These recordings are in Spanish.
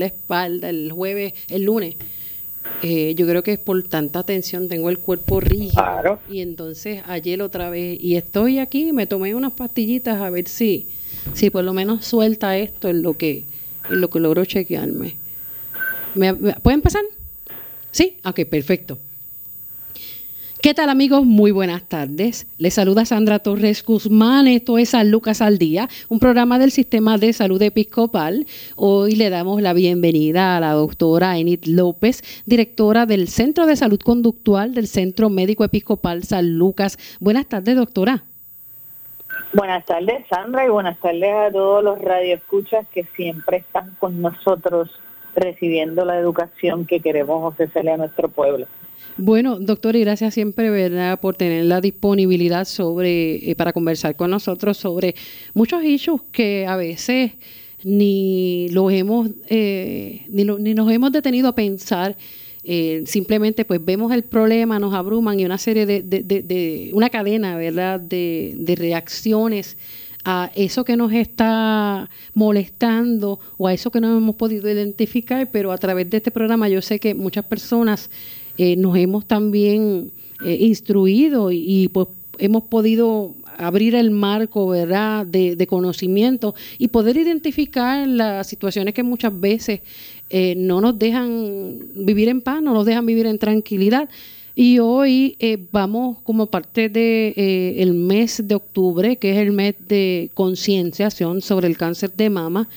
la espalda el jueves, el lunes. Eh, yo creo que es por tanta tensión, tengo el cuerpo rígido. Y entonces ayer otra vez, y estoy aquí, me tomé unas pastillitas a ver si, si por lo menos suelta esto en lo que, en lo que logro chequearme. ¿Me, ¿Puede empezar? Sí, ok, perfecto. ¿Qué tal amigos? Muy buenas tardes. Les saluda Sandra Torres Guzmán. Esto es San Lucas al Día, un programa del Sistema de Salud Episcopal. Hoy le damos la bienvenida a la doctora Enid López, directora del Centro de Salud Conductual del Centro Médico Episcopal San Lucas. Buenas tardes, doctora. Buenas tardes, Sandra, y buenas tardes a todos los radioescuchas que siempre están con nosotros recibiendo la educación que queremos ofrecerle a nuestro pueblo. Bueno, doctor, y gracias siempre, ¿verdad?, por tener la disponibilidad sobre, eh, para conversar con nosotros sobre muchos issues que a veces ni los hemos, eh, ni, ni, nos hemos detenido a pensar. Eh, simplemente pues vemos el problema, nos abruman y una serie de, de, de, una cadena, ¿verdad?, de, de reacciones a eso que nos está molestando o a eso que no hemos podido identificar, pero a través de este programa yo sé que muchas personas eh, nos hemos también eh, instruido y, pues hemos podido abrir el marco verdad de, conocimiento y poder identificar las situaciones que muchas veces eh, no nos dejan vivir en paz, no nos dejan vivir en tranquilidad. Y hoy vamos como parte de, el mes de octubre, que es el mes de concienciación sobre el cáncer de mama,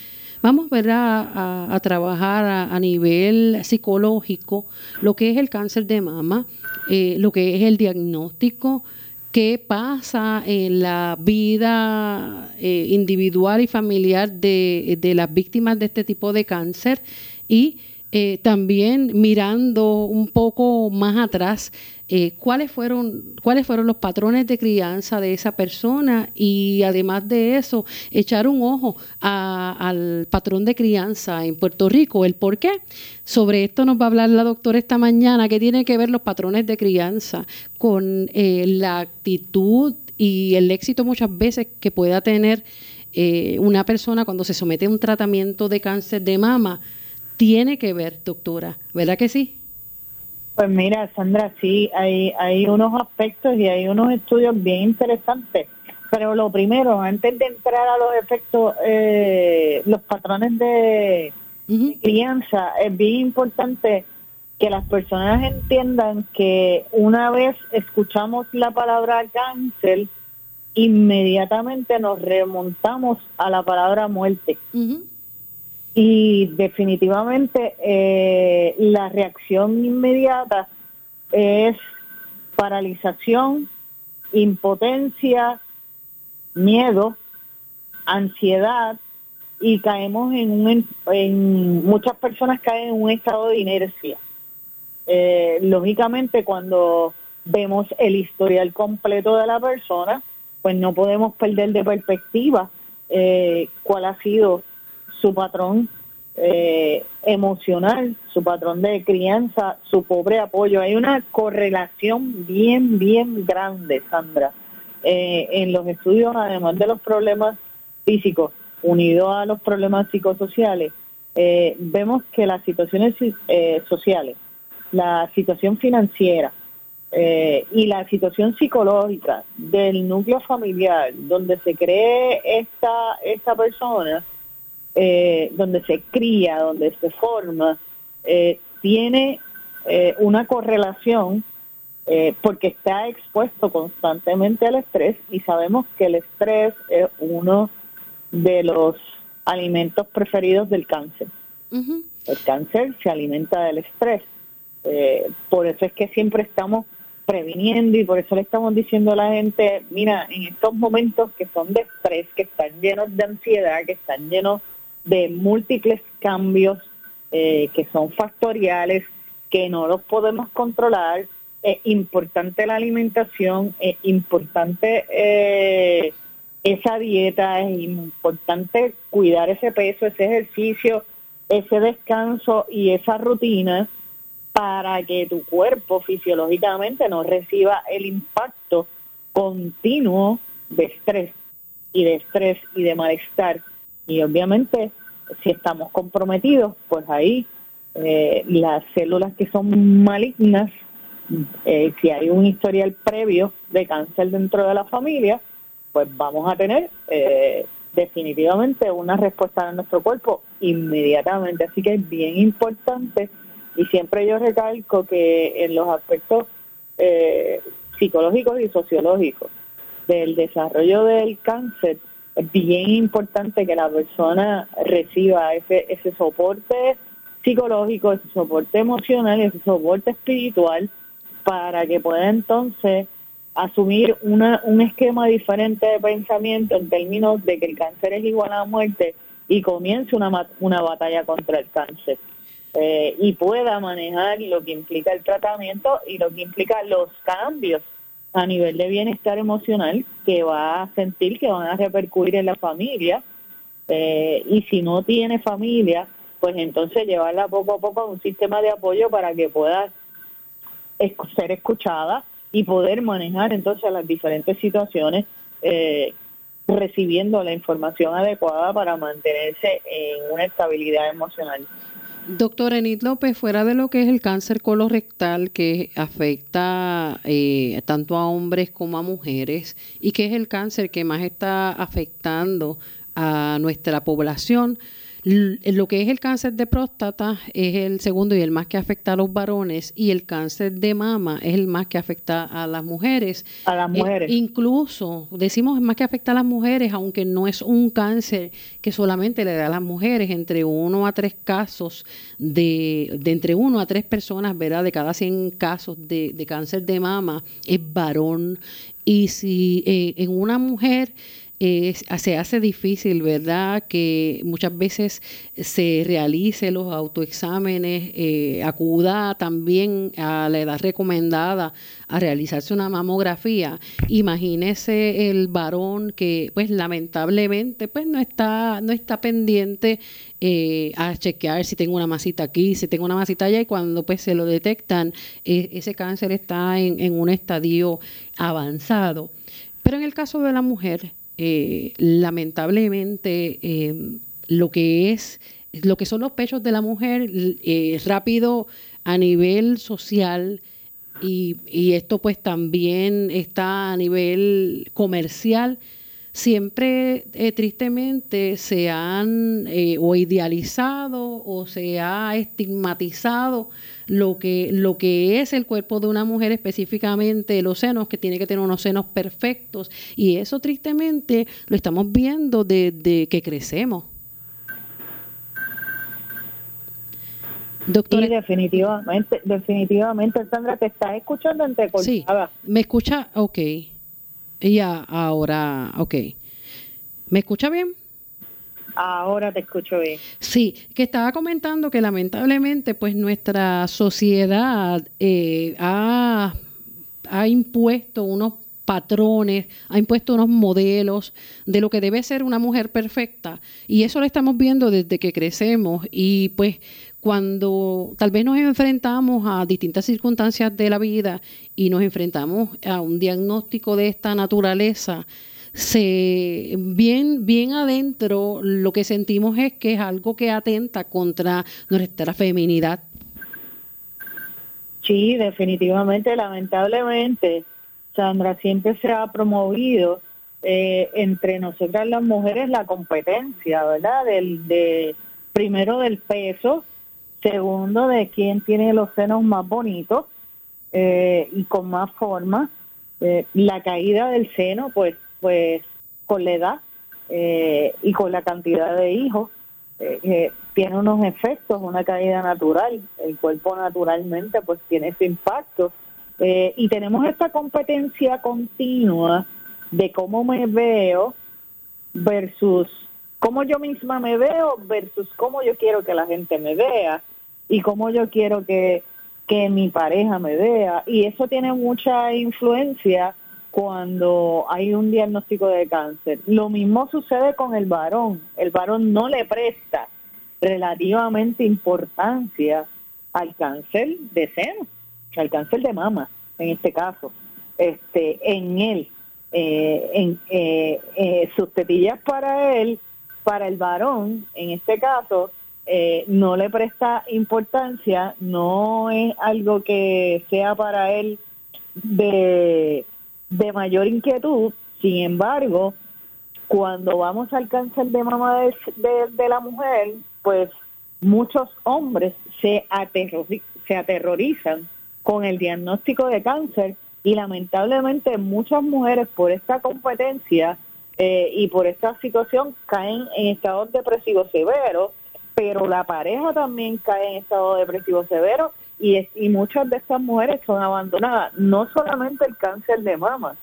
Vamos A, a, trabajar a, nivel psicológico lo que es el cáncer de mama, eh, lo que es el diagnóstico, qué pasa en la vida eh, individual y familiar de, de, las víctimas de este tipo de cáncer y eh, también mirando un poco más atrás eh, cuáles fueron cuáles fueron los patrones de crianza de esa persona y además de eso echar un ojo al patrón de crianza en Puerto Rico el por qué. Sobre esto nos va a hablar la doctora esta mañana que tiene que ver los patrones de crianza con eh, la actitud y el éxito muchas veces que pueda tener eh, una persona cuando se somete a un tratamiento de cáncer de mama tiene que ver doctora verdad que sí pues mira, Sandra, sí, hay, hay unos aspectos y hay unos estudios bien interesantes. Pero lo primero, antes de entrar a los efectos, eh, los patrones de, crianza, es bien importante que las personas entiendan que una vez escuchamos la palabra cáncer, inmediatamente nos remontamos a la palabra muerte. Y definitivamente eh, la reacción inmediata es paralización, impotencia, miedo, ansiedad y caemos en un, muchas personas caen en un estado de inercia. Eh, lógicamente cuando vemos el historial completo de la persona, pues no podemos perder de perspectiva eh, cuál ha sido su patrón eh, emocional, su patrón de crianza, su pobre apoyo. Hay una correlación bien, bien grande, Sandra, eh, en los estudios, además de los problemas físicos, unidos a los problemas psicosociales, eh, vemos que las situaciones sociales, la situación financiera y la situación psicológica del núcleo familiar donde se cree esta, esta persona, eh, donde se cría, donde se forma, eh, tiene eh, una correlación porque está expuesto constantemente al estrés y sabemos que el estrés es uno de los alimentos preferidos del cáncer. El cáncer se alimenta del estrés. por eso es que siempre estamos previniendo y por eso le estamos diciendo a la gente, mira, en estos momentos que son de estrés, que están llenos de ansiedad, que están llenos de múltiples cambios eh, que son factoriales, que no los podemos controlar. Es importante la alimentación, es importante eh, esa dieta, es importante cuidar ese peso, ese ejercicio, ese descanso y esa rutina para que tu cuerpo fisiológicamente no reciba el impacto continuo de estrés y de estrés y de malestar y obviamente si estamos comprometidos, pues ahí eh, las células que son malignas, eh, si hay un historial previo de cáncer dentro de la familia, pues vamos a tener eh, definitivamente una respuesta en nuestro cuerpo inmediatamente. Así que es bien importante y siempre yo recalco que en los aspectos psicológicos y sociológicos del desarrollo del cáncer, bien importante que la persona reciba ese, ese soporte psicológico, ese soporte emocional, ese soporte espiritual para que pueda entonces asumir una, un esquema diferente de pensamiento en términos de que el cáncer es igual a la muerte y comience una, una batalla contra el cáncer. Eh, y pueda manejar lo que implica el tratamiento y lo que implica los cambios a nivel de bienestar emocional que va a sentir que van a repercutir en la familia. Eh, y si no tiene familia, pues entonces llevarla poco a poco a un sistema de apoyo para que pueda ser escuchada y poder manejar entonces las diferentes situaciones eh, recibiendo la información adecuada para mantenerse en una estabilidad emocional. Doctora Enid López, fuera de lo que es el cáncer colorectal que afecta eh, tanto a hombres como a mujeres y que es el cáncer que más está afectando a nuestra población, lo que es el cáncer de próstata es el segundo y el más que afecta a los varones y el cáncer de mama es el más que afecta a las mujeres. A las mujeres. incluso decimos más que afecta a las mujeres, aunque no es un cáncer que solamente le da a las mujeres, entre uno a tres casos de, de entre uno a tres personas, ¿verdad? De cada 100 casos de, de cáncer de mama es varón. Y si eh, en una mujer se hace difícil, ¿verdad?, que muchas veces se realice los autoexámenes, eh, acuda también a la edad recomendada a realizarse una mamografía. Imagínese el varón que, pues, lamentablemente, pues, no está, no está pendiente eh, a chequear si tengo una masita aquí, si tengo una masita allá, y cuando, pues, se lo detectan, e, ese cáncer está en, en un estadio avanzado. Pero en el caso de la mujer, eh, lamentablemente eh, lo que es lo que son los pechos de la mujer eh, rápido a nivel social y, y, esto pues también está a nivel comercial. Siempre tristemente se han o idealizado o se ha estigmatizado lo que, lo que es el cuerpo de una mujer, específicamente los senos, que tiene que tener unos senos perfectos. Y eso tristemente lo estamos viendo desde que crecemos. Doctora. Sí, definitivamente, definitivamente, Sandra, te estás escuchando entrecortada. Sí, me escucha, ok. Ya, ahora, ok. ¿Me escucha bien? Ahora te escucho bien. Sí, que estaba comentando que lamentablemente pues nuestra sociedad eh, ha, ha impuesto unos patrones, ha impuesto unos modelos de lo que debe ser una mujer perfecta y eso lo estamos viendo desde que crecemos y pues cuando tal vez nos enfrentamos a distintas circunstancias de la vida y nos enfrentamos a un diagnóstico de esta naturaleza, se bien bien adentro lo que sentimos es que es algo que atenta contra nuestra feminidad. Sí, definitivamente, lamentablemente, Sandra, siempre se ha promovido eh, entre nosotras las mujeres la competencia, ¿verdad? Del, de, primero del peso, segundo de quién tiene los senos más bonitos eh, y con más forma. Eh, la caída del seno, pues pues con la edad eh, y con la cantidad de hijos, eh, tiene unos efectos, una caída natural. El cuerpo naturalmente pues tiene ese impacto. Eh, y tenemos esta competencia continua de cómo me veo versus cómo yo misma me veo versus cómo yo quiero que la gente me vea y cómo yo quiero que, que mi pareja me vea. Y eso tiene mucha influencia cuando hay un diagnóstico de cáncer. Lo mismo sucede con el varón. El varón no le presta relativamente importancia al cáncer de seno, al cáncer de mama, en este caso. Este, en él, eh, en eh, eh, sus tetillas para él para el varón, en este caso, no le presta importancia, no es algo que sea para él de, mayor inquietud, sin embargo, cuando vamos al cáncer de mama de, la mujer, pues muchos hombres se, se aterrorizan con el diagnóstico de cáncer y lamentablemente muchas mujeres por esta competencia eh, y por esta situación caen en estados depresivos severos, pero la pareja también cae en estado depresivo severo y, y muchas de estas mujeres son abandonadas. No solamente el cáncer de mama,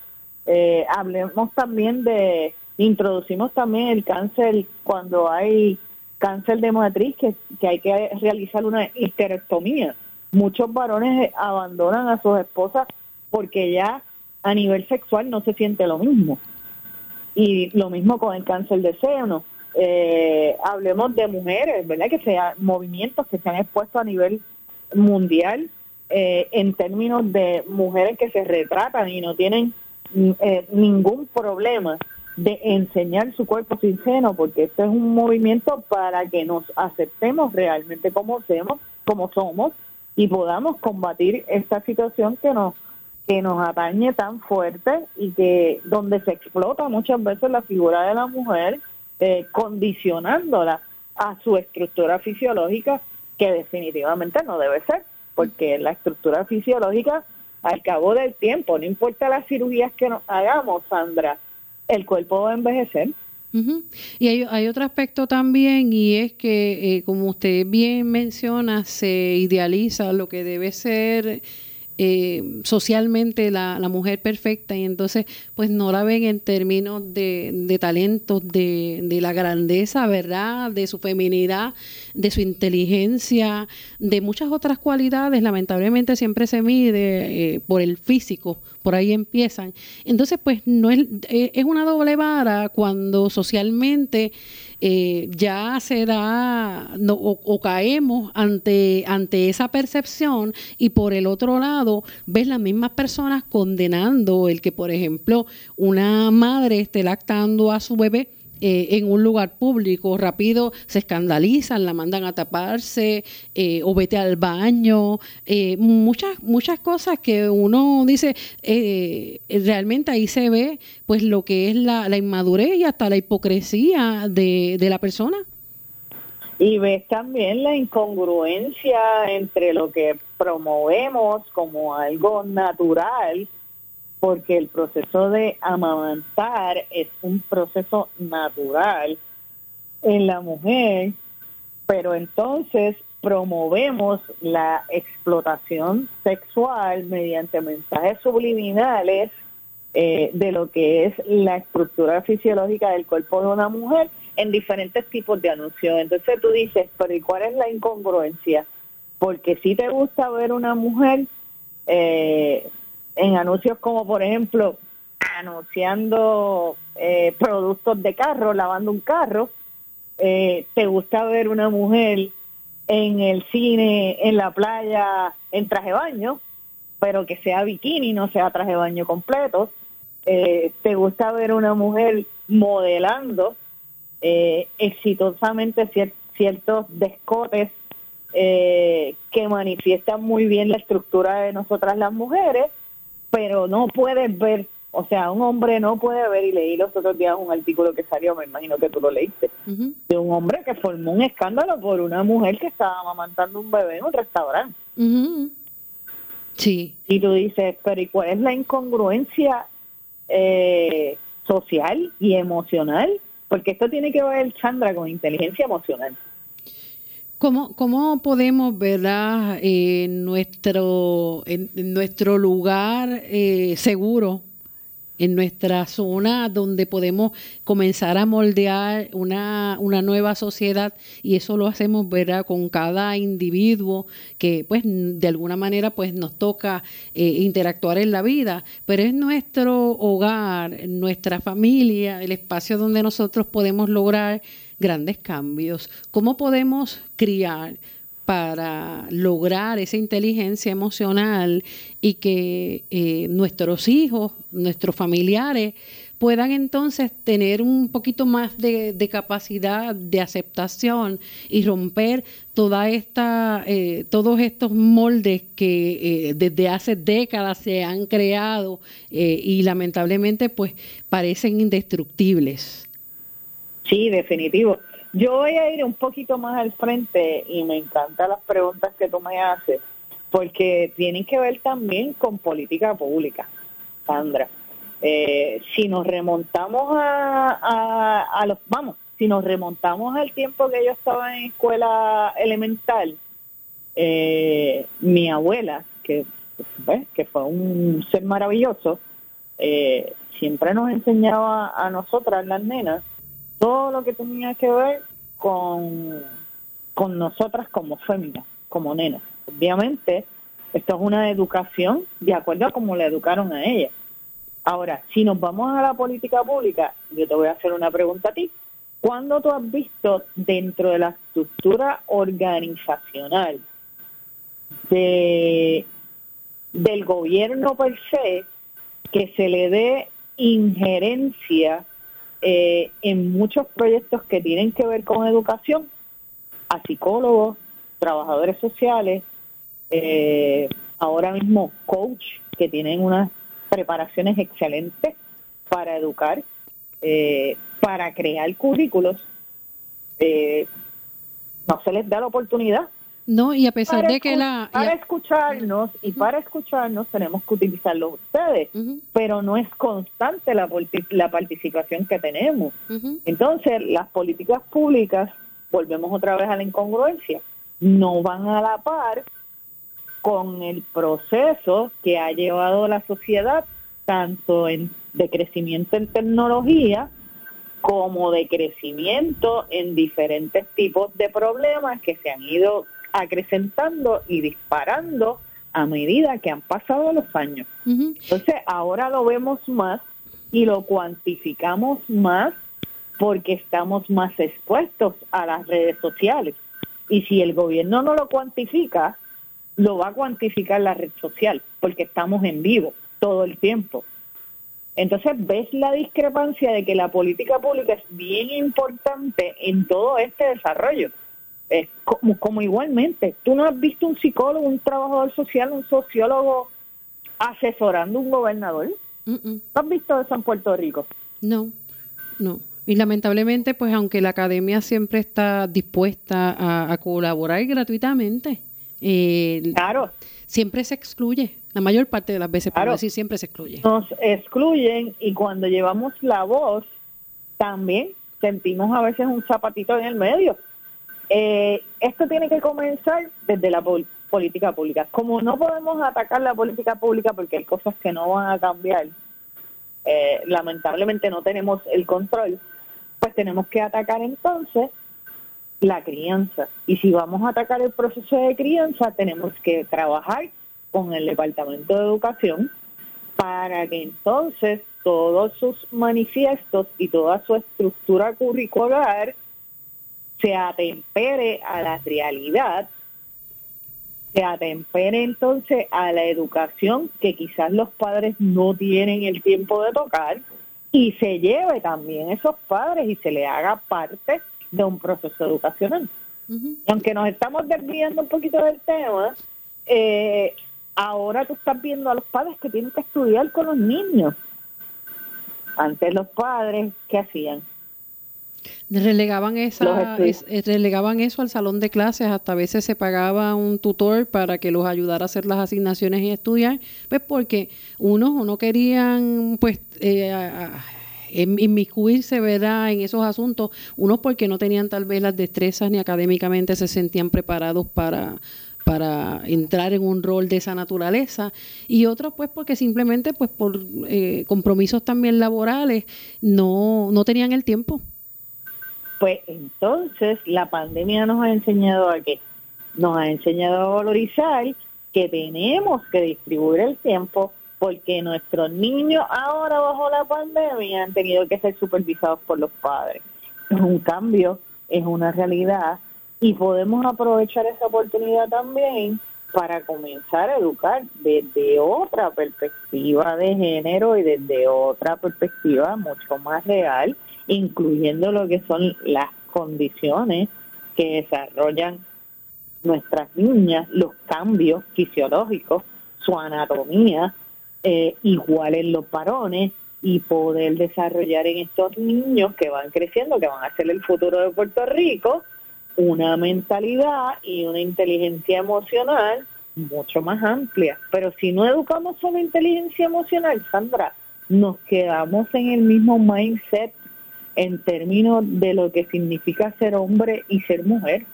eh, hablemos también de, introducimos también el cáncer cuando hay cáncer de matriz, que, que hay que realizar una histerectomía. Muchos varones abandonan a sus esposas porque ya a nivel sexual no se siente lo mismo. Y lo mismo con el cáncer de seno. Eh, hablemos de mujeres, ¿verdad? Que sean movimientos que se han expuesto a nivel mundial eh, en términos de mujeres que se retratan y no tienen mm, eh, ningún problema de enseñar su cuerpo sin seno, porque este es un movimiento para que nos aceptemos realmente como somos, como somos y podamos combatir esta situación que nos que nos atañe tan fuerte y que donde se explota muchas veces la figura de la mujer, eh, condicionándola a su estructura fisiológica, que definitivamente no debe ser, porque la estructura fisiológica, al cabo del tiempo, no importa las cirugías que nos hagamos, Sandra, el cuerpo va a envejecer. Y hay, hay, otro aspecto también y es que, eh, como usted bien menciona, se idealiza lo que debe ser eh, socialmente la, mujer perfecta y entonces pues no la ven en términos de, talentos, de, de, la grandeza, ¿verdad? De su feminidad, de su inteligencia, de muchas otras cualidades. Lamentablemente siempre se mide eh, por el físico, por ahí empiezan. Entonces pues no es, eh, es una doble vara cuando socialmente eh, ya se da no, o, caemos ante, ante esa percepción y por el otro lado ves las mismas personas condenando el que, por ejemplo, una madre esté lactando a su bebé eh, en un lugar público, rápido se escandalizan, la mandan a taparse eh, o vete al baño, eh, muchas, muchas cosas que uno dice, realmente ahí se ve pues lo que es la, la inmadurez y hasta la hipocresía de, de la persona. Y ves también la incongruencia entre lo que promovemos como algo natural porque el proceso de amamantar es un proceso natural en la mujer, pero entonces promovemos la explotación sexual mediante mensajes subliminales eh, de lo que es la estructura fisiológica del cuerpo de una mujer en diferentes tipos de anuncios. Entonces tú dices, pero ¿y cuál es la incongruencia? Porque si te gusta ver una mujer eh, en anuncios como por ejemplo anunciando eh, productos de carro, lavando un carro, eh, te gusta ver una mujer en el cine, en la playa, en traje baño, pero que sea bikini, no sea traje baño completo. Eh, te gusta ver una mujer modelando exitosamente ciertos descotes que manifiestan muy bien la estructura de nosotras las mujeres pero no puedes ver, o sea, un hombre no puede ver, y leí los otros días un artículo que salió, me imagino que tú lo leíste, de un hombre que formó un escándalo por una mujer que estaba amamantando un bebé en un restaurante. Sí. Y tú dices, pero ¿y cuál es la incongruencia eh, social y emocional? Porque esto tiene que ver, Chandra, con inteligencia emocional. ¿Cómo, ¿Cómo podemos, verdad, en nuestro, en, nuestro lugar eh, seguro, en nuestra zona donde podemos comenzar a moldear una, una nueva sociedad y eso lo hacemos, verdad, con cada individuo que, pues, de alguna manera, pues, nos toca eh, interactuar en la vida, pero es nuestro hogar, nuestra familia, el espacio donde nosotros podemos lograr grandes cambios. ¿Cómo podemos criar para lograr esa inteligencia emocional y que eh, nuestros hijos, nuestros familiares puedan entonces tener un poquito más de, capacidad de aceptación y romper toda esta, eh, todos estos moldes que eh, desde hace décadas se han creado eh, y lamentablemente pues parecen indestructibles. Sí, definitivo. Yo voy a ir un poquito más al frente y me encantan las preguntas que tú me haces porque tienen que ver también con política pública, Sandra. Eh, si nos remontamos a, los, vamos, si nos remontamos al tiempo que yo estaba en escuela elemental, eh, mi abuela, que, pues, que fue un ser maravilloso, eh, siempre nos enseñaba a nosotras, las nenas, todo lo que tenía que ver con, con nosotras como féminas, como nenas. Obviamente, esto es una educación de acuerdo a cómo le educaron a ella. Ahora, si nos vamos a la política pública, yo te voy a hacer una pregunta a ti. ¿Cuándo tú has visto dentro de la estructura organizacional de, del gobierno per se que se le dé injerencia eh, en muchos proyectos que tienen que ver con educación a psicólogos, trabajadores sociales, eh, ahora mismo coach que tienen unas preparaciones excelentes para educar, eh, para crear currículos, no se les da la oportunidad. No, y a pesar de que la... Para escucharnos, y para escucharnos tenemos que utilizarlo ustedes, pero no es constante la, la participación que tenemos. Entonces, las políticas públicas, volvemos otra vez a la incongruencia, no van a la par con el proceso que ha llevado la sociedad tanto en, de crecimiento en tecnología como de crecimiento en diferentes tipos de problemas que se han ido acrecentando y disparando a medida que han pasado los años. Entonces ahora lo vemos más y lo cuantificamos más porque estamos más expuestos a las redes sociales. Y si el gobierno no lo cuantifica, lo va a cuantificar la red social, porque estamos en vivo todo el tiempo. Entonces ves la discrepancia de que la política pública es bien importante en todo este desarrollo. Es como, igualmente, tú no has visto un psicólogo, un trabajador social, un sociólogo asesorando a un gobernador. ¿No has visto eso en Puerto Rico? No, no. Y lamentablemente, pues aunque la academia siempre está dispuesta a colaborar gratuitamente, eh, claro. Siempre se excluye, la mayor parte de las veces, claro. por siempre se excluye. Nos excluyen y cuando llevamos la voz, también sentimos a veces un zapatito en el medio. Eh, esto tiene que comenzar desde la política pública. Como no podemos atacar la política pública porque hay cosas que no van a cambiar, eh, lamentablemente no tenemos el control, pues tenemos que atacar entonces la crianza. Y si vamos a atacar el proceso de crianza, tenemos que trabajar con el Departamento de Educación para que entonces todos sus manifiestos y toda su estructura curricular se atempere a la realidad, se atempere entonces a la educación que quizás los padres no tienen el tiempo de tocar y se lleve también esos padres y se le haga parte de un proceso educacional. aunque nos estamos desviando un poquito del tema, eh, ahora tú estás viendo a los padres que tienen que estudiar con los niños. Antes los padres, ¿qué hacían? Relegaban, esa, eh, relegaban eso al salón de clases, hasta a veces se pagaba un tutor para que los ayudara a hacer las asignaciones y estudiar, pues porque unos o no querían pues eh, inmiscuirse ¿verdad? en esos asuntos, unos porque no tenían tal vez las destrezas ni académicamente se sentían preparados para, para entrar en un rol de esa naturaleza y otros pues porque simplemente pues por eh, compromisos también laborales no, no tenían el tiempo. Pues entonces la pandemia nos ha enseñado a qué? Nos ha enseñado a valorizar que tenemos que distribuir el tiempo porque nuestros niños ahora bajo la pandemia han tenido que ser supervisados por los padres. Es un cambio, es una realidad Y podemos aprovechar esa oportunidad también para comenzar a educar desde otra perspectiva de género y desde otra perspectiva mucho más real, incluyendo lo que son las condiciones que desarrollan nuestras niñas, los cambios fisiológicos, su anatomía, eh, igual en los varones, y poder desarrollar en estos niños que van creciendo, que van a ser el futuro de Puerto Rico, una mentalidad y una inteligencia emocional mucho más amplia. Pero si no educamos sobre inteligencia emocional, Sandra, nos quedamos en el mismo mindset en términos de lo que significa ser hombre y ser mujer.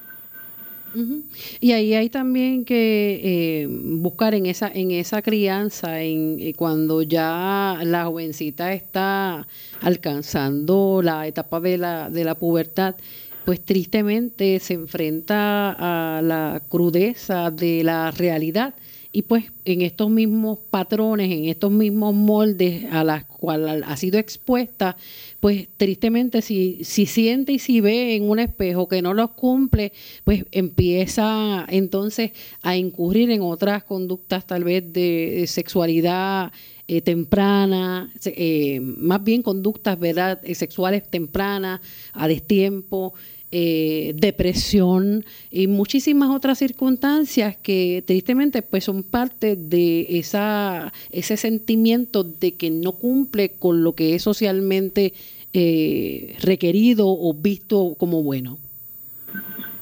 Y ahí hay también que eh, buscar en esa en esa crianza, en eh, cuando ya la jovencita está alcanzando la etapa de la de la pubertad, pues tristemente se enfrenta a la crudeza de la realidad y pues en estos mismos patrones, en estos mismos moldes a los cuales ha sido expuesta, pues tristemente si, si siente y si ve en un espejo que no los cumple, pues empieza entonces a incurrir en otras conductas tal vez de, sexualidad eh, temprana, eh, más bien conductas ¿verdad? Eh, sexuales tempranas, a destiempo, eh, depresión y muchísimas otras circunstancias que tristemente pues son parte de esa, ese sentimiento de que no cumple con lo que es socialmente eh, requerido o visto como bueno.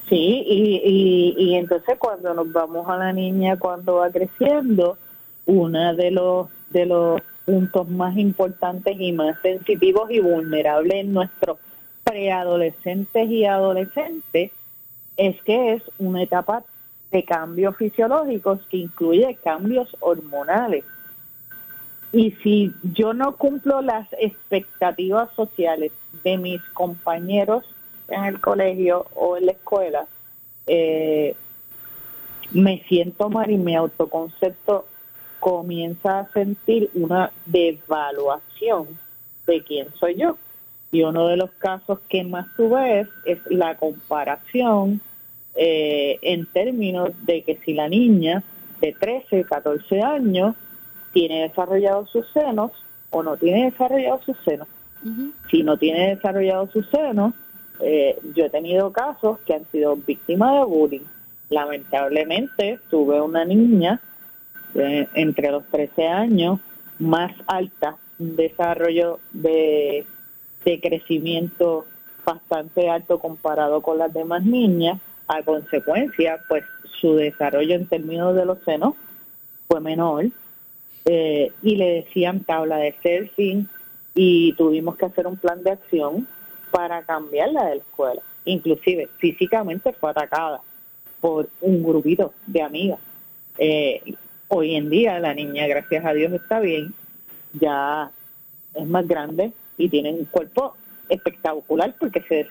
Sí, y, y, entonces cuando nos vamos a la niña cuando va creciendo, uno de los, de los puntos más importantes y más sensitivos y vulnerables en nuestro preadolescentes y adolescentes es que es una etapa de cambios fisiológicos que incluye cambios hormonales. Y si yo no cumplo las expectativas sociales de mis compañeros en el colegio o en la escuela, eh, me siento mal y mi autoconcepto comienza a sentir una devaluación de quién soy yo. Y uno de los casos que más tú ves es la comparación eh, en términos de que si la niña de 13, 14 años tiene desarrollados sus senos o no tiene desarrollados sus senos. Si no tiene desarrollados sus senos, eh, yo he tenido casos que han sido víctimas de bullying. Lamentablemente tuve una niña eh, entre los 13 años más alta, un desarrollo de de crecimiento bastante alto comparado con las demás niñas. A consecuencia, pues su desarrollo en términos de los senos fue menor eh, y le decían tabla de surfing y tuvimos que hacer un plan de acción para cambiarla de la escuela. Inclusive físicamente fue atacada por un grupito de amigas. Eh, hoy en día la niña, gracias a Dios, está bien, ya es más grande, y tiene un cuerpo espectacular porque se,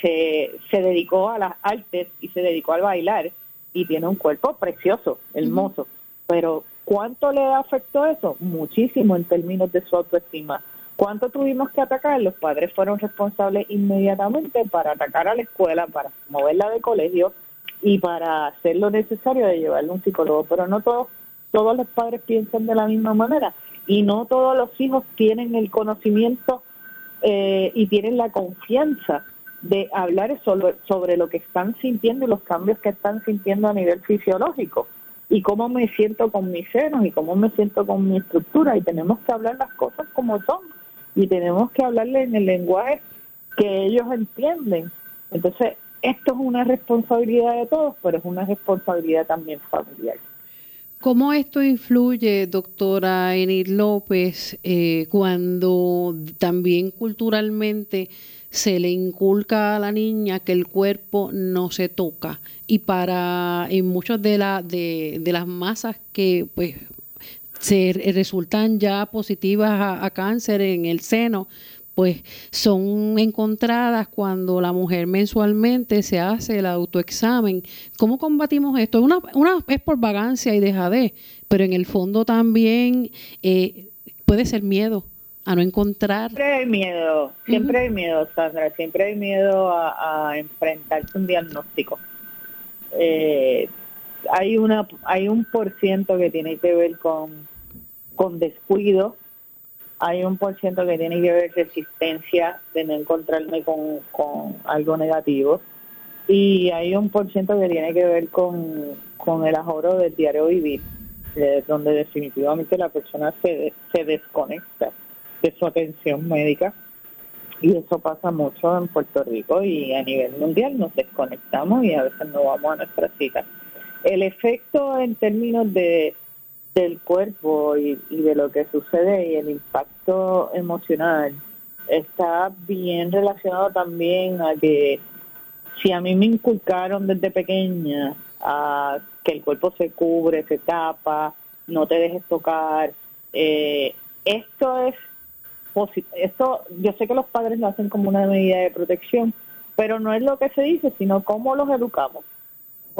se, se dedicó a las artes y se dedicó al bailar y tiene un cuerpo precioso, hermoso. Pero ¿cuánto le afectó eso? Muchísimo en términos de su autoestima. ¿Cuánto tuvimos que atacar? Los padres fueron responsables inmediatamente para atacar a la escuela, para moverla de colegio y para hacer lo necesario de llevarle a un psicólogo. Pero no todos, todos los padres piensan de la misma manera y no todos los hijos tienen el conocimiento eh, y tienen la confianza de hablar sobre, sobre lo que están sintiendo y los cambios que están sintiendo a nivel fisiológico y cómo me siento con mis senos y cómo me siento con mi estructura y tenemos que hablar las cosas como son y tenemos que hablarle en el lenguaje que ellos entienden. Entonces, esto es una responsabilidad de todos, pero es una responsabilidad también familiar. ¿Cómo esto influye, doctora Enid López, eh, cuando también culturalmente se le inculca a la niña que el cuerpo no se toca? Y para en muchas de, la, de, de las masas que pues se resultan ya positivas a cáncer en el seno, pues son encontradas cuando la mujer mensualmente se hace el autoexamen. ¿Cómo combatimos esto? Una, una es por vagancia y dejadez, pero en el fondo también eh, puede ser miedo a no encontrar. Siempre hay miedo, siempre hay miedo, Sandra, siempre hay miedo a, enfrentarse un diagnóstico. Eh, hay una hay un por ciento que tiene que ver con descuido, hay un por ciento que tiene que ver resistencia de no encontrarme con, con algo negativo. Y hay un por ciento que tiene que ver con, con el ahorro del diario vivir, donde definitivamente la persona se, se desconecta de su atención médica. Y eso pasa mucho en Puerto Rico y a nivel mundial. Nos desconectamos y a veces no vamos a nuestra cita. El efecto en términos de del cuerpo y, de lo que sucede y el impacto emocional está bien relacionado también a que si a mí me inculcaron desde pequeña a que el cuerpo se cubre, se tapa, no te dejes tocar, eh, esto es esto yo sé que los padres lo hacen como una medida de protección, pero no es lo que se dice, sino cómo los educamos.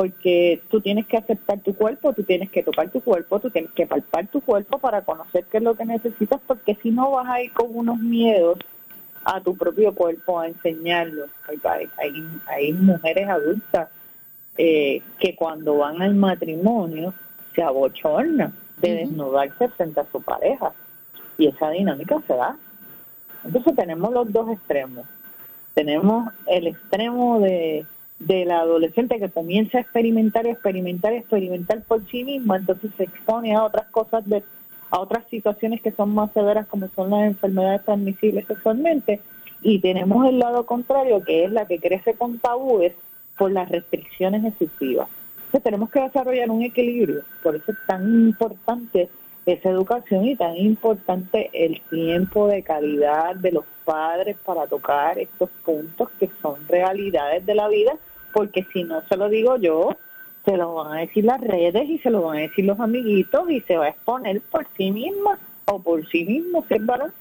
Porque tú tienes que aceptar tu cuerpo, tú tienes que tocar tu cuerpo, tú tienes que palpar tu cuerpo para conocer qué es lo que necesitas, porque si no vas a ir con unos miedos a tu propio cuerpo a enseñarlo. Hay, hay, hay mujeres adultas eh, que cuando van al matrimonio se abochornan de desnudarse frente a su pareja y esa dinámica se da. Entonces tenemos los dos extremos. Tenemos el extremo de, del adolescente que comienza a experimentar, experimentar, experimentar por sí mismo, entonces se expone a otras cosas, de, a otras situaciones que son más severas como son las enfermedades transmisibles sexualmente. Y tenemos el lado contrario, que es la que crece con tabúes por las restricciones excesivas. Entonces tenemos que desarrollar un equilibrio, por eso es tan importante esa educación y tan importante el tiempo de calidad de los padres para tocar estos puntos que son realidades de la vida, porque si no se lo digo yo, se lo van a decir las redes y se lo van a decir los amiguitos y se va a exponer por sí misma o por sí mismo varón.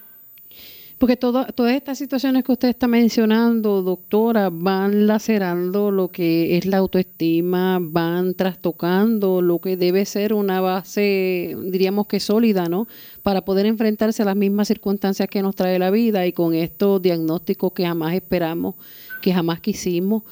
Porque todas estas situaciones que usted está mencionando, doctora, van lacerando lo que es la autoestima, van trastocando lo que debe ser una base, diríamos que sólida, ¿no? Para poder enfrentarse a las mismas circunstancias que nos trae la vida y con estos diagnósticos que jamás esperamos, que jamás quisimos.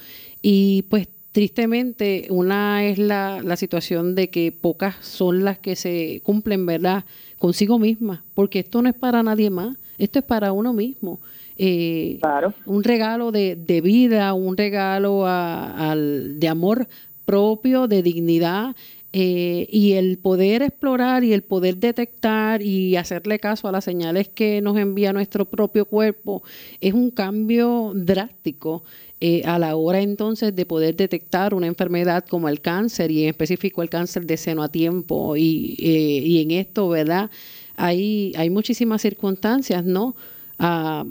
Y pues tristemente, una es la, la situación de que pocas son las que se cumplen, ¿verdad? Consigo mismas, porque esto no es para nadie más esto es para uno mismo. Eh, un regalo de, vida, un regalo de amor propio, de dignidad. Eh, y el poder explorar y el poder detectar y hacerle caso a las señales que nos envía nuestro propio cuerpo es un cambio drástico eh, a la hora entonces de poder detectar una enfermedad como el cáncer y en específico el cáncer de seno a tiempo y, y en esto, ¿verdad? hay, hay muchísimas circunstancias, ¿no? Ah,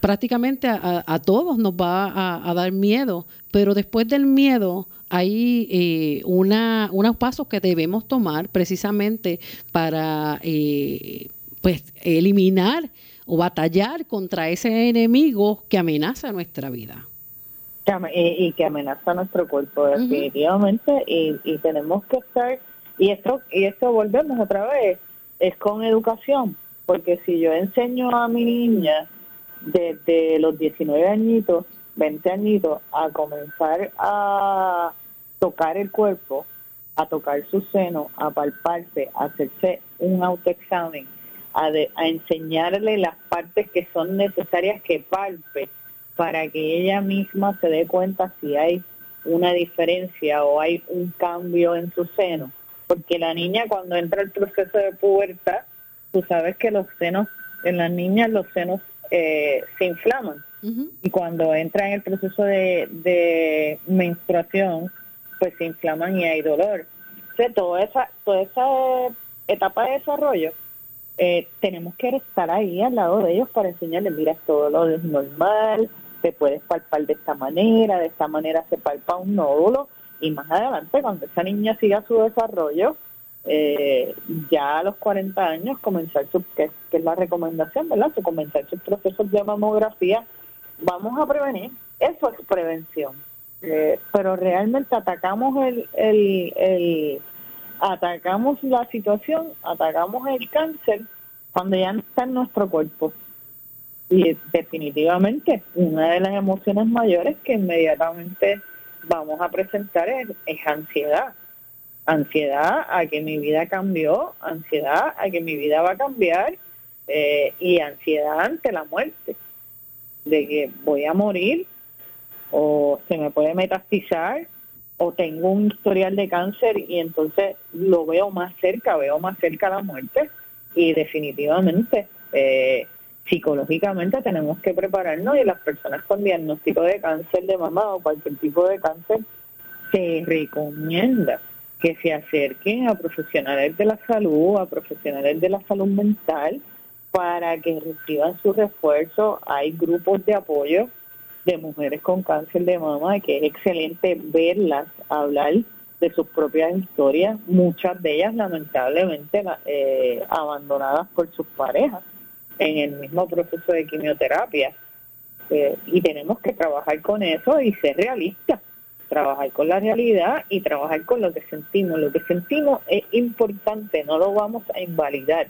prácticamente a, todos nos va a, dar miedo, pero después del miedo hay eh, una, unos pasos que debemos tomar precisamente para eh, pues eliminar o batallar contra ese enemigo que amenaza nuestra vida. Y, que amenaza nuestro cuerpo definitivamente y, y tenemos que estar y esto y esto volvemos otra vez es con educación, porque si yo enseño a mi niña desde los 19 añitos, 20 añitos, a comenzar a tocar el cuerpo, a tocar su seno, a palparse, a hacerse un autoexamen, a, enseñarle las partes que son necesarias que palpe para que ella misma se dé cuenta si hay una diferencia o hay un cambio en su seno. Porque la niña cuando entra el proceso de pubertad, tú sabes que los senos, en las niñas los senos eh, se inflaman. Y cuando entra en el proceso de, menstruación, pues se inflaman y hay dolor. Entonces, toda esa, toda esa etapa de desarrollo, eh, tenemos que estar ahí al lado de ellos para enseñarles, mira, todo lo es normal, te puedes palpar de esta manera, de esta manera se palpa un nódulo, y más adelante, cuando esa niña siga su desarrollo, eh, ya a los 40 años comenzar su, que, es la recomendación, ¿verdad? Su comenzar sus procesos de mamografía, vamos a prevenir, eso es prevención. Eh, pero realmente atacamos el, el, atacamos la situación, atacamos el cáncer cuando ya está en nuestro cuerpo. Y definitivamente una de las emociones mayores que inmediatamente vamos a presentar es, ansiedad. Ansiedad a que mi vida cambió, ansiedad a que mi vida va a cambiar eh, y ansiedad ante la muerte, de que voy a morir o se me puede metastizar o tengo un historial de cáncer y entonces lo veo más cerca, veo más cerca la muerte. Y definitivamente eh, psicológicamente tenemos que prepararnos y las personas con diagnóstico de cáncer de mama o cualquier tipo de cáncer se recomienda que se acerquen a profesionales de la salud, a profesionales de la salud mental para que reciban su refuerzo. Hay grupos de apoyo de mujeres con cáncer de mama que es excelente verlas hablar de sus propias historias, muchas de ellas lamentablemente eh, abandonadas por sus parejas en el mismo proceso de quimioterapia. Eh, y tenemos que trabajar con eso y ser realistas, trabajar con la realidad y trabajar con lo que sentimos. Lo que sentimos es importante, no lo vamos a invalidar.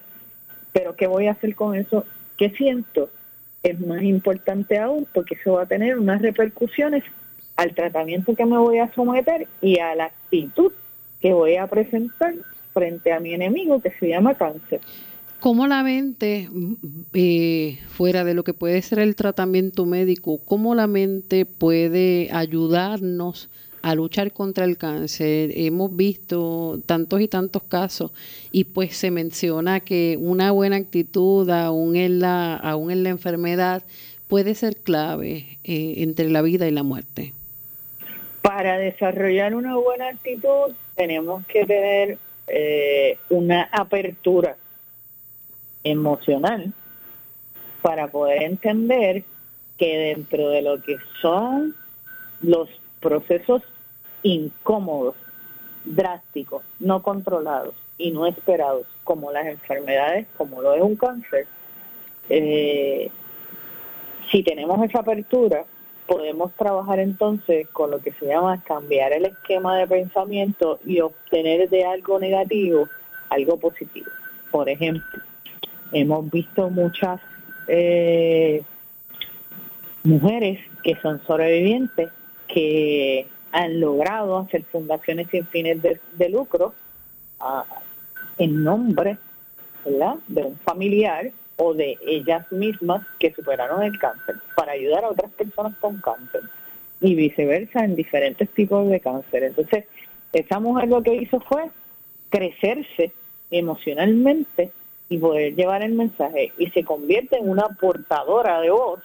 Pero ¿qué voy a hacer con eso? ¿Qué siento? Es más importante aún porque eso va a tener unas repercusiones al tratamiento que me voy a someter y a la actitud que voy a presentar frente a mi enemigo que se llama cáncer. ¿Cómo la mente, eh, fuera de lo que puede ser el tratamiento médico, cómo la mente puede ayudarnos a luchar contra el cáncer? Hemos visto tantos y tantos casos y pues se menciona que una buena actitud aún en la, aún en la enfermedad puede ser clave eh, entre la vida y la muerte. Para desarrollar una buena actitud tenemos que tener eh, una apertura emocional para poder entender que dentro de lo que son los procesos incómodos, drásticos, no controlados y no esperados, como las enfermedades, como lo es un cáncer, eh, si tenemos esa apertura, podemos trabajar entonces con lo que se llama cambiar el esquema de pensamiento y obtener de algo negativo algo positivo. Por ejemplo, Hemos visto muchas eh, mujeres que son sobrevivientes que han logrado hacer fundaciones sin fines de, lucro ah, en nombre de un familiar o de ellas mismas que superaron el cáncer para ayudar a otras personas con cáncer y viceversa en diferentes tipos de cáncer. Entonces, esa mujer lo que hizo fue crecerse emocionalmente y poder llevar el mensaje y se convierte en una portadora de voz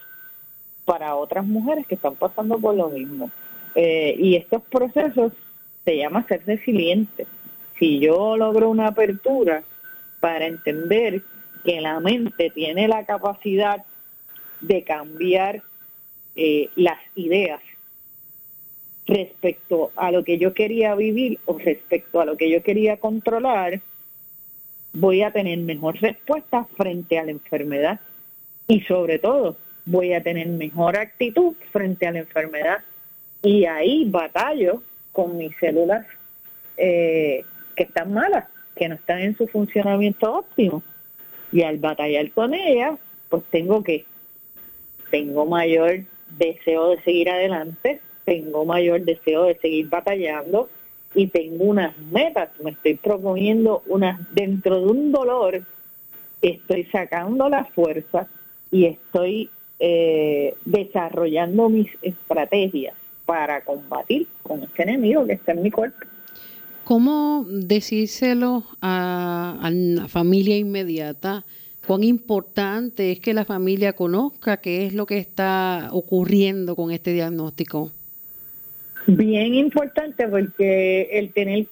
para otras mujeres que están pasando por lo mismo. Eh, y estos procesos se llama ser resiliente. Si yo logro una apertura para entender que la mente tiene la capacidad de cambiar eh, las ideas respecto a lo que yo quería vivir o respecto a lo que yo quería controlar, voy a tener mejor respuesta frente a la enfermedad y sobre todo voy a tener mejor actitud frente a la enfermedad y ahí batallo con mis células eh, que están malas, que no están en su funcionamiento óptimo. Y al batallar con ellas, pues tengo que, tengo mayor deseo de seguir adelante, tengo mayor deseo de seguir batallando, y tengo unas metas, me estoy proponiendo unas, dentro de un dolor, estoy sacando la fuerza y estoy eh, desarrollando mis estrategias para combatir con este enemigo que está en mi cuerpo. ¿Cómo decírselo a, a la familia inmediata? ¿Cuán importante es que la familia conozca qué es lo que está ocurriendo con este diagnóstico? Bien importante porque el tener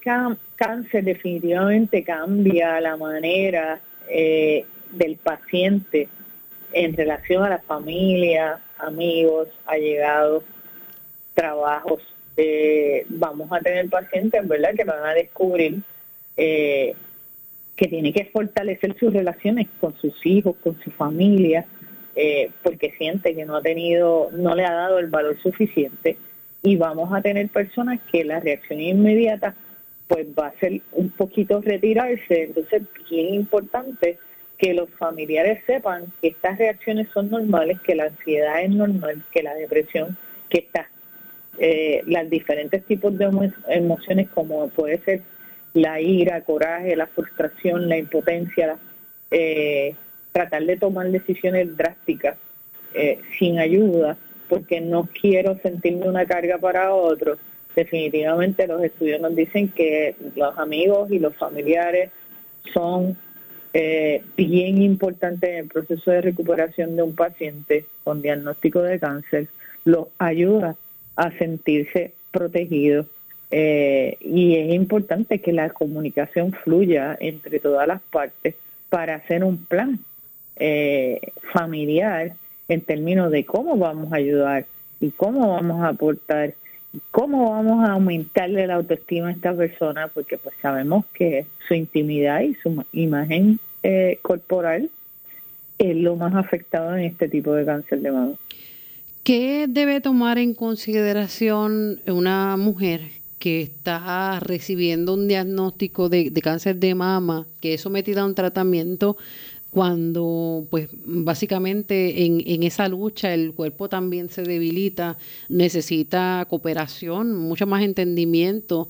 cáncer definitivamente cambia la manera eh, del paciente en relación a la familia, amigos, allegados, trabajos. Eh, vamos a tener pacientes, ¿verdad?, que van a descubrir eh, que tiene que fortalecer sus relaciones con sus hijos, con su familia, porque siente que no ha tenido, no le ha dado el valor suficiente y vamos a tener personas que la reacción inmediata pues va a ser un poquito retirarse, entonces bien importante que los familiares sepan que estas reacciones son normales, que la ansiedad es normal, que la depresión, que está, eh, las diferentes tipos de emociones como puede ser la ira, coraje, la frustración, la impotencia, eh, tratar de tomar decisiones drásticas eh, sin ayuda, porque no quiero sentirme una carga para otros. Definitivamente los estudios nos dicen que los amigos y los familiares son eh, bien importantes en el proceso de recuperación de un paciente con diagnóstico de cáncer, los ayuda a sentirse protegidos. Eh, y es importante que la comunicación fluya entre todas las partes para hacer un plan eh, familiar en términos de cómo vamos a ayudar y cómo vamos a aportar cómo vamos a aumentarle la autoestima a esta persona porque pues sabemos que su intimidad y su imagen eh, corporal es lo más afectado en este tipo de cáncer de mama. ¿Qué debe tomar en consideración una mujer que está recibiendo un diagnóstico de cáncer de mama, que es sometida a un tratamiento cuando pues básicamente en, en, esa lucha el cuerpo también se debilita, necesita cooperación, mucho más entendimiento,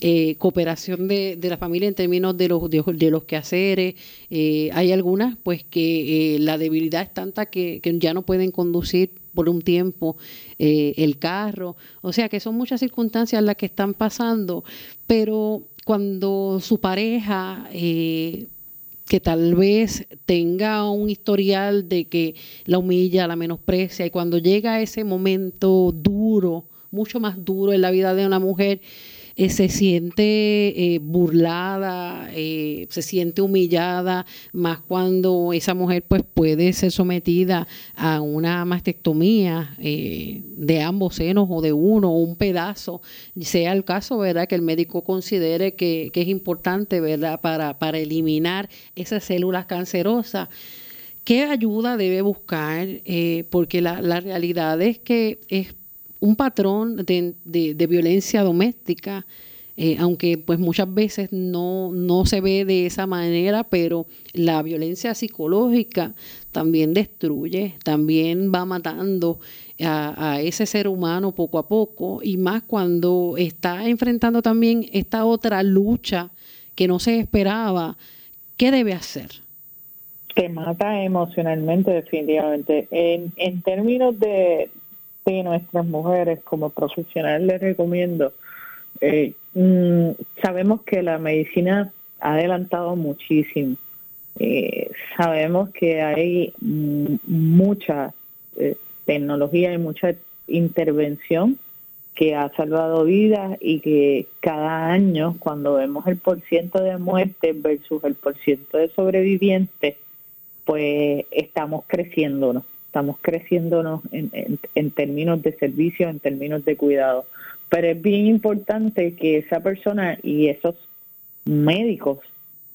eh, cooperación de, de, la familia en términos de los, de, los quehaceres. Eh, hay algunas pues que eh, la debilidad es tanta que, que, ya no pueden conducir por un tiempo el carro, o sea que son muchas circunstancias las que están pasando, pero cuando su pareja que tal vez tenga un historial de que la humilla, la menosprecia, y cuando llega ese momento duro, mucho más duro en la vida de una mujer, eh, se siente eh, burlada, eh, se siente humillada, más cuando esa mujer pues puede ser sometida a una mastectomía de ambos senos o de uno o un pedazo, sea el caso, ¿verdad? Que el médico considere que, es importante, ¿verdad? Para, para eliminar esas células cancerosas. ¿Qué ayuda debe buscar? porque la, la realidad es que es un patrón de, de, violencia doméstica, eh, aunque pues muchas veces no, no se ve de esa manera, pero la violencia psicológica también destruye, también va matando a, a, ese ser humano poco a poco, y más cuando está enfrentando también esta otra lucha que no se esperaba, ¿qué debe hacer? Que mata emocionalmente, definitivamente. En, en términos de, sí, nuestras mujeres como profesionales les recomiendo. Eh, mm, sabemos que la medicina ha adelantado muchísimo. Eh, sabemos que hay mm, mucha eh, tecnología y mucha intervención que ha salvado vidas y que cada año cuando vemos el porciento de muertes versus el porciento de sobrevivientes, pues estamos creciéndonos estamos creciéndonos en, en, términos de servicio, en términos de cuidado. Pero es bien importante que esa persona y esos médicos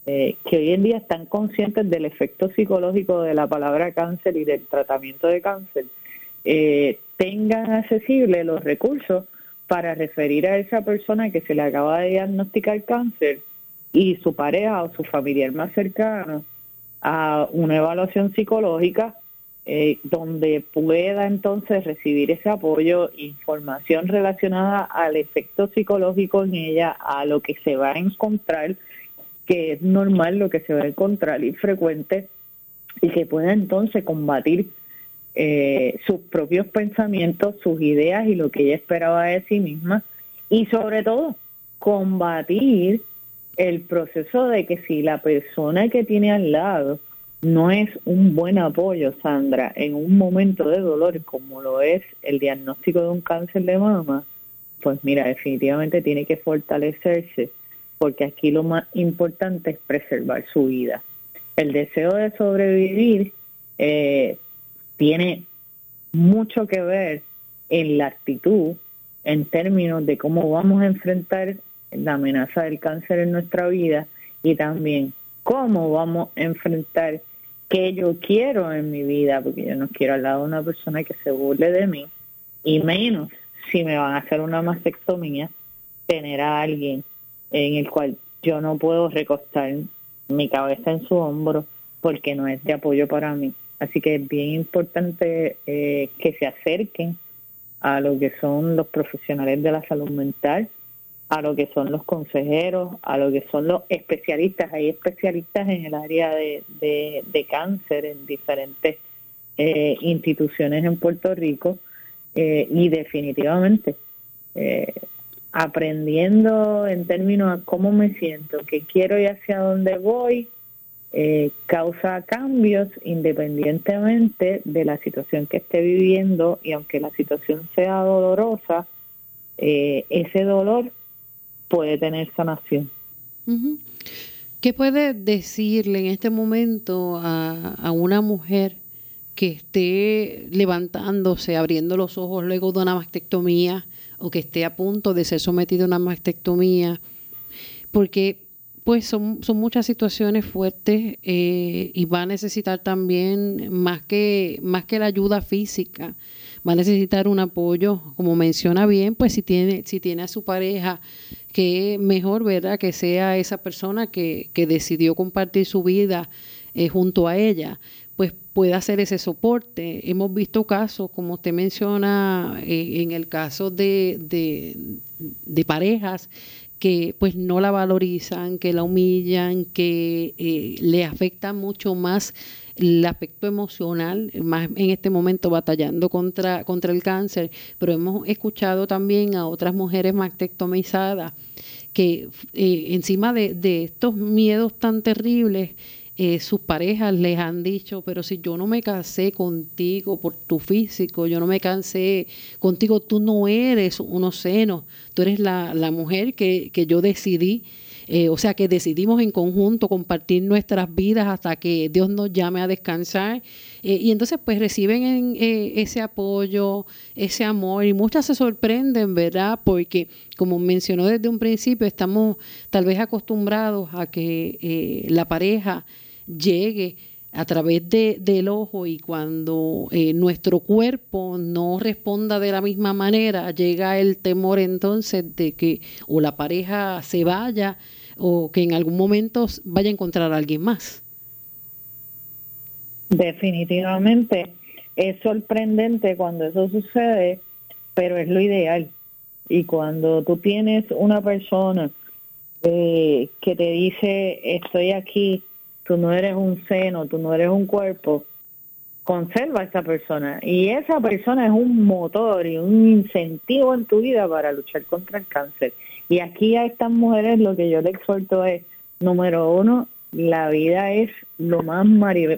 eh, que hoy en día están conscientes del efecto psicológico de la palabra cáncer y del tratamiento de cáncer, eh, tengan accesibles los recursos para referir a esa persona que se le acaba de diagnosticar cáncer y su pareja o su familiar más cercano a una evaluación psicológica eh, donde pueda entonces recibir ese apoyo, información relacionada al efecto psicológico en ella, a lo que se va a encontrar, que es normal lo que se va a encontrar y frecuente, y que pueda entonces combatir eh, sus propios pensamientos, sus ideas y lo que ella esperaba de sí misma, y sobre todo combatir el proceso de que si la persona que tiene al lado no es un buen apoyo, Sandra, en un momento de dolor como lo es el diagnóstico de un cáncer de mama, pues mira, definitivamente tiene que fortalecerse, porque aquí lo más importante es preservar su vida. El deseo de sobrevivir eh, tiene mucho que ver en la actitud en términos de cómo vamos a enfrentar la amenaza del cáncer en nuestra vida y también cómo vamos a enfrentar que yo quiero en mi vida, porque yo no quiero al lado de una persona que se burle de mí, y menos si me van a hacer una mastectomía, tener a alguien en el cual yo no puedo recostar mi cabeza en su hombro porque no es de apoyo para mí. Así que es bien importante eh, que se acerquen a lo que son los profesionales de la salud mental, a lo que son los consejeros, a lo que son los especialistas. Hay especialistas en el área de, de, cáncer en diferentes eh, instituciones en Puerto Rico eh, y definitivamente eh, aprendiendo en términos de cómo me siento, qué quiero y hacia dónde voy, causa cambios independientemente de la situación que esté viviendo y aunque la situación sea dolorosa, ese dolor puede tener sanación. ¿Qué puede decirle en este momento a, una mujer que esté levantándose, abriendo los ojos luego de una mastectomía o que esté a punto de ser sometida a una mastectomía? Porque pues son, son muchas situaciones fuertes eh, y va a necesitar también más que, más que la ayuda física, va a necesitar un apoyo, como menciona bien, pues si tiene, si tiene a su pareja, que mejor, ¿verdad? Que sea esa persona que, que decidió compartir su vida eh, junto a ella, pues pueda hacer ese soporte. Hemos visto casos, como usted menciona, eh, en el caso de, de, parejas que pues no la valorizan, que la humillan, que eh, le afecta mucho más el aspecto emocional, más en este momento batallando contra, contra el cáncer, pero hemos escuchado también a otras mujeres mastectomizadas que eh, encima de, de estos miedos tan terribles, eh, sus parejas les han dicho, pero si yo no me casé contigo por tu físico, yo no me casé contigo, tú no eres unos senos, tú eres la, la mujer que, que yo decidí. Eh, o sea que decidimos en conjunto compartir nuestras vidas hasta que Dios nos llame a descansar. Eh, y entonces pues reciben ese apoyo, ese amor y muchas se sorprenden, ¿verdad? Porque como mencionó desde un principio, estamos tal vez acostumbrados a que la pareja llegue a través de, del ojo y cuando eh, nuestro cuerpo no responda de la misma manera, llega el temor entonces de que o la pareja se vaya o que en algún momento vaya a encontrar a alguien más. Definitivamente es sorprendente cuando eso sucede, pero es lo ideal. Y cuando tú tienes una persona eh, que te dice, estoy aquí, tú no eres un seno, tú no eres un cuerpo, conserva a esa persona. Y esa persona es un motor y un incentivo en tu vida para luchar contra el cáncer. Y aquí a estas mujeres lo que yo le exhorto es, número uno, la vida es lo más,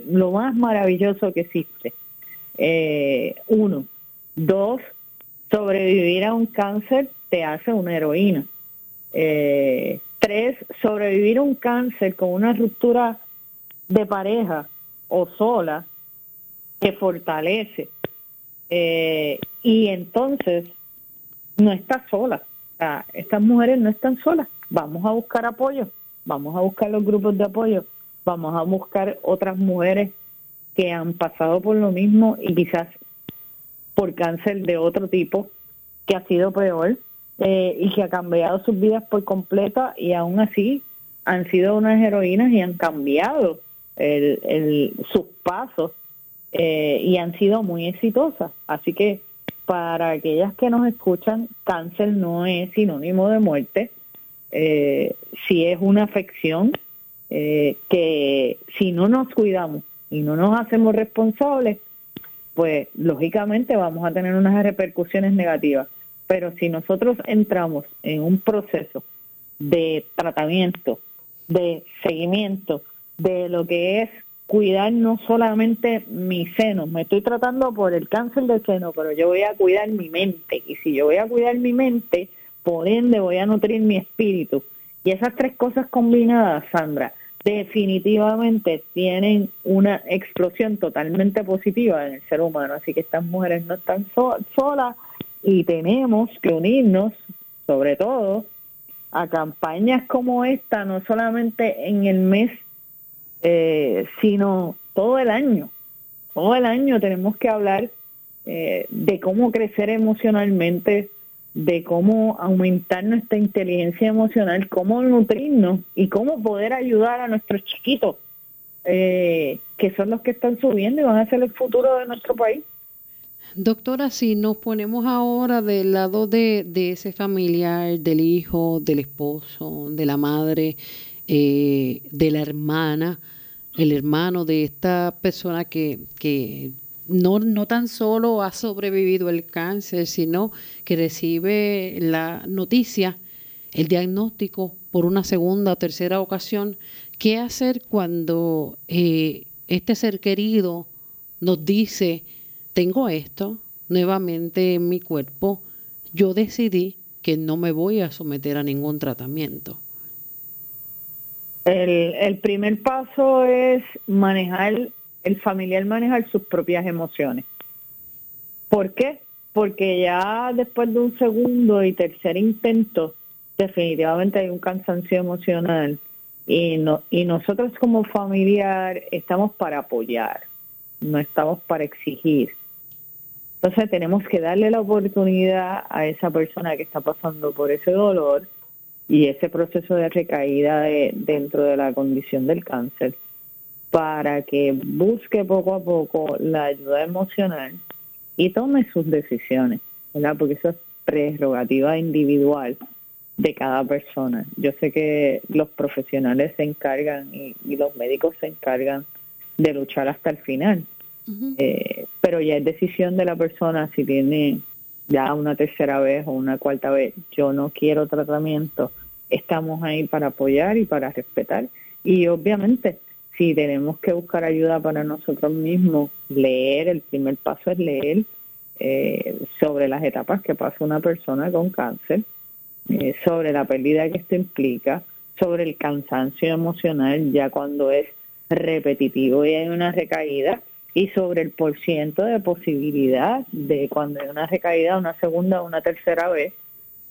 lo más maravilloso que existe. Eh, uno. Dos, sobrevivir a un cáncer te hace una heroína. Eh, tres, sobrevivir a un cáncer con una ruptura de pareja o sola que fortalece. Eh, y entonces no está sola. estas mujeres no están solas. Vamos a buscar apoyo, vamos a buscar los grupos de apoyo, vamos a buscar otras mujeres que han pasado por lo mismo y quizás por cáncer de otro tipo que ha sido peor eh, y que ha cambiado sus vidas por completa y aún así han sido unas heroínas y han cambiado el, sus pasos eh, y han sido muy exitosas. Así que para aquellas que nos escuchan, cáncer no es sinónimo de muerte, eh, si es una afección eh, que si no nos cuidamos y no nos hacemos responsables, pues lógicamente vamos a tener unas repercusiones negativas. Pero si nosotros entramos en un proceso de tratamiento, de seguimiento, de lo que es cuidar no solamente mi seno, me estoy tratando por el cáncer del seno, pero yo voy a cuidar mi mente y si yo voy a cuidar mi mente, por ende voy a nutrir mi espíritu. Y esas tres cosas combinadas, Sandra, definitivamente tienen una explosión totalmente positiva en el ser humano. Así que estas mujeres no están solas y tenemos que unirnos, sobre todo, a campañas como esta, no solamente en el mes eh, sino todo el año. Todo el año tenemos que hablar eh, de cómo crecer emocionalmente, de cómo aumentar nuestra inteligencia emocional, cómo nutrirnos y cómo poder ayudar a nuestros chiquitos eh, que son los que están subiendo y van a ser el futuro de nuestro país. Doctora, si nos ponemos ahora del lado de, ese familiar, del hijo, del esposo, de la madre, eh, de la hermana, el hermano de esta persona que, que no, no tan solo ha sobrevivido el cáncer, sino que recibe la noticia, el diagnóstico por una segunda o tercera ocasión, ¿qué hacer cuando eh, este ser querido nos dice, tengo esto nuevamente en mi cuerpo, yo decidí que no me voy a someter a ningún tratamiento? El, el primer paso es manejar el familiar manejar sus propias emociones. ¿Por qué? Porque ya después de un segundo y tercer intento, definitivamente hay un cansancio emocional y, no, y nosotros como familiar estamos para apoyar, no estamos para exigir. Entonces tenemos que darle la oportunidad a esa persona que está pasando por ese dolor y ese proceso de recaída dentro de la condición del cáncer para que busque poco a poco la ayuda emocional y tome sus decisiones, ¿verdad? Porque eso es prerrogativa individual de cada persona. Yo sé que los profesionales se encargan y, los médicos se encargan de luchar hasta el final, eh, pero ya es decisión de la persona si tiene ya una tercera vez o una cuarta vez, yo no quiero tratamiento, estamos ahí para apoyar y para respetar. Y obviamente si tenemos que buscar ayuda para nosotros mismos, leer, el primer paso es leer eh, sobre las etapas que pasa una persona con cáncer, eh, sobre la pérdida que esto implica, sobre el cansancio emocional ya cuando es repetitivo y hay una recaída, y sobre el porciento de posibilidad de cuando hay una recaída, una segunda o una tercera vez,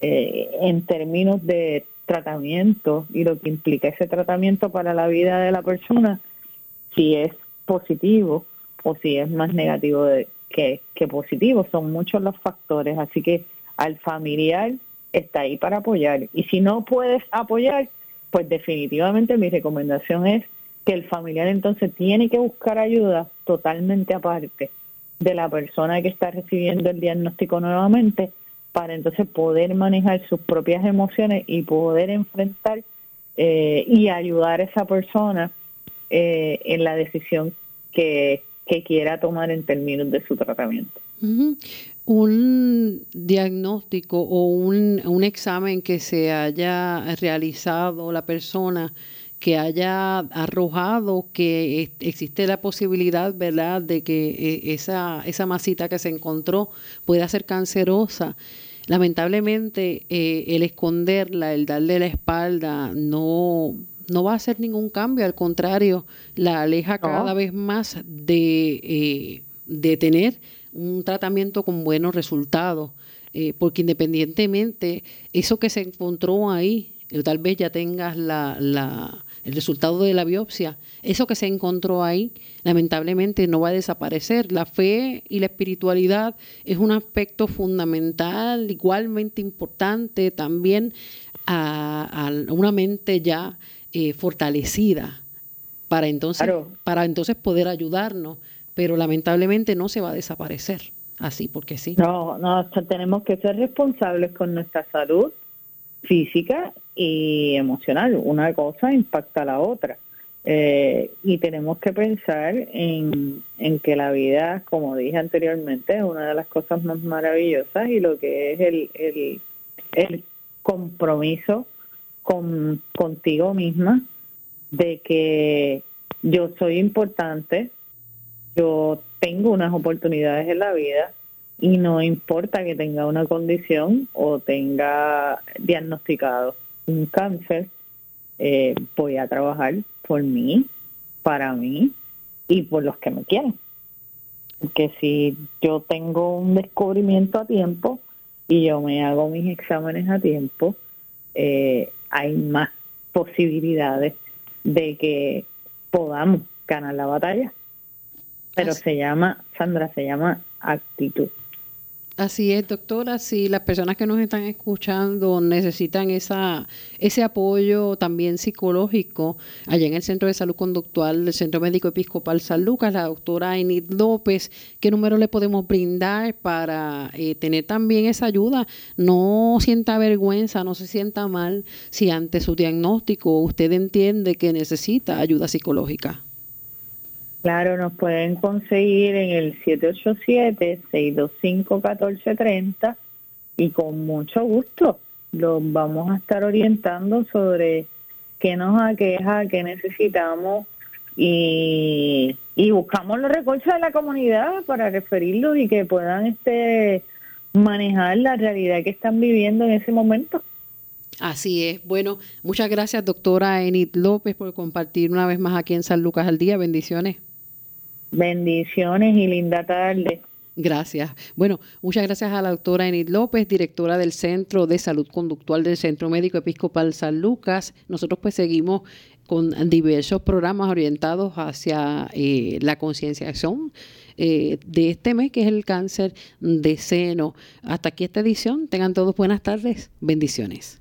eh, en términos de tratamiento y lo que implica ese tratamiento para la vida de la persona, si es positivo o si es más negativo que, que positivo. Son muchos los factores, así que al familiar está ahí para apoyar. Y si no puedes apoyar, pues definitivamente mi recomendación es que el familiar entonces tiene que buscar ayuda totalmente aparte de la persona que está recibiendo el diagnóstico nuevamente para entonces poder manejar sus propias emociones y poder enfrentar eh, y ayudar a esa persona eh, en la decisión que, quiera tomar en términos de su tratamiento. Un diagnóstico o un, un examen que se haya realizado la persona que haya arrojado que existe la posibilidad, ¿verdad?, de que eh, esa, esa masita que se encontró pueda ser cancerosa. Lamentablemente, eh, el esconderla, el darle la espalda, no, no va a hacer ningún cambio, al contrario, la aleja cada vez más de, eh, de tener un tratamiento con buenos resultados, eh, porque independientemente, eso que se encontró ahí, tal vez ya tengas la, la, el resultado de la biopsia, eso que se encontró ahí, lamentablemente no va a desaparecer. La fe y la espiritualidad es un aspecto fundamental, igualmente importante también a, una mente ya eh, fortalecida para entonces, para entonces poder ayudarnos, pero lamentablemente no se va a desaparecer así porque sí. No, no, tenemos que ser responsables con nuestra salud física y emocional. Una cosa impacta a la otra. Eh, y tenemos que pensar en, en, que la vida, como dije anteriormente, es una de las cosas más maravillosas y lo que es el, el, el compromiso con, contigo misma de que yo soy importante, yo tengo unas oportunidades en la vida y no importa que tenga una condición o tenga diagnosticado un cáncer, eh, voy a trabajar por mí, para mí y por los que me quieren. Porque si yo tengo un descubrimiento a tiempo y yo me hago mis exámenes a tiempo, eh, hay más posibilidades de que podamos ganar la batalla. Pero se llama, Sandra, se llama actitud. Así es, doctora. Si las personas que nos están escuchando necesitan esa, ese apoyo también psicológico, allá en el Centro de Salud Conductual del Centro Médico Episcopal San Lucas, la doctora Enid López, ¿qué número le podemos brindar para eh, tener también esa ayuda? No sienta vergüenza, no se sienta mal si ante su diagnóstico usted entiende que necesita ayuda psicológica. Claro, nos pueden conseguir en el 787-625-1430 y con mucho gusto los vamos a estar orientando sobre qué nos aqueja, qué necesitamos y, buscamos los recursos de la comunidad para referirlos y que puedan este manejar la realidad que están viviendo en ese momento. Así es. Bueno, muchas gracias, doctora Enid López, por compartir una vez más aquí en San Lucas al Día. Bendiciones. Bendiciones y linda tarde. Gracias. Bueno, muchas gracias a la doctora Enid López, directora del Centro de Salud Conductual del Centro Médico Episcopal San Lucas. Nosotros pues seguimos con diversos programas orientados hacia eh, la concienciación eh, de este mes, que es el cáncer de seno. Hasta aquí esta edición. Tengan todos buenas tardes. Bendiciones.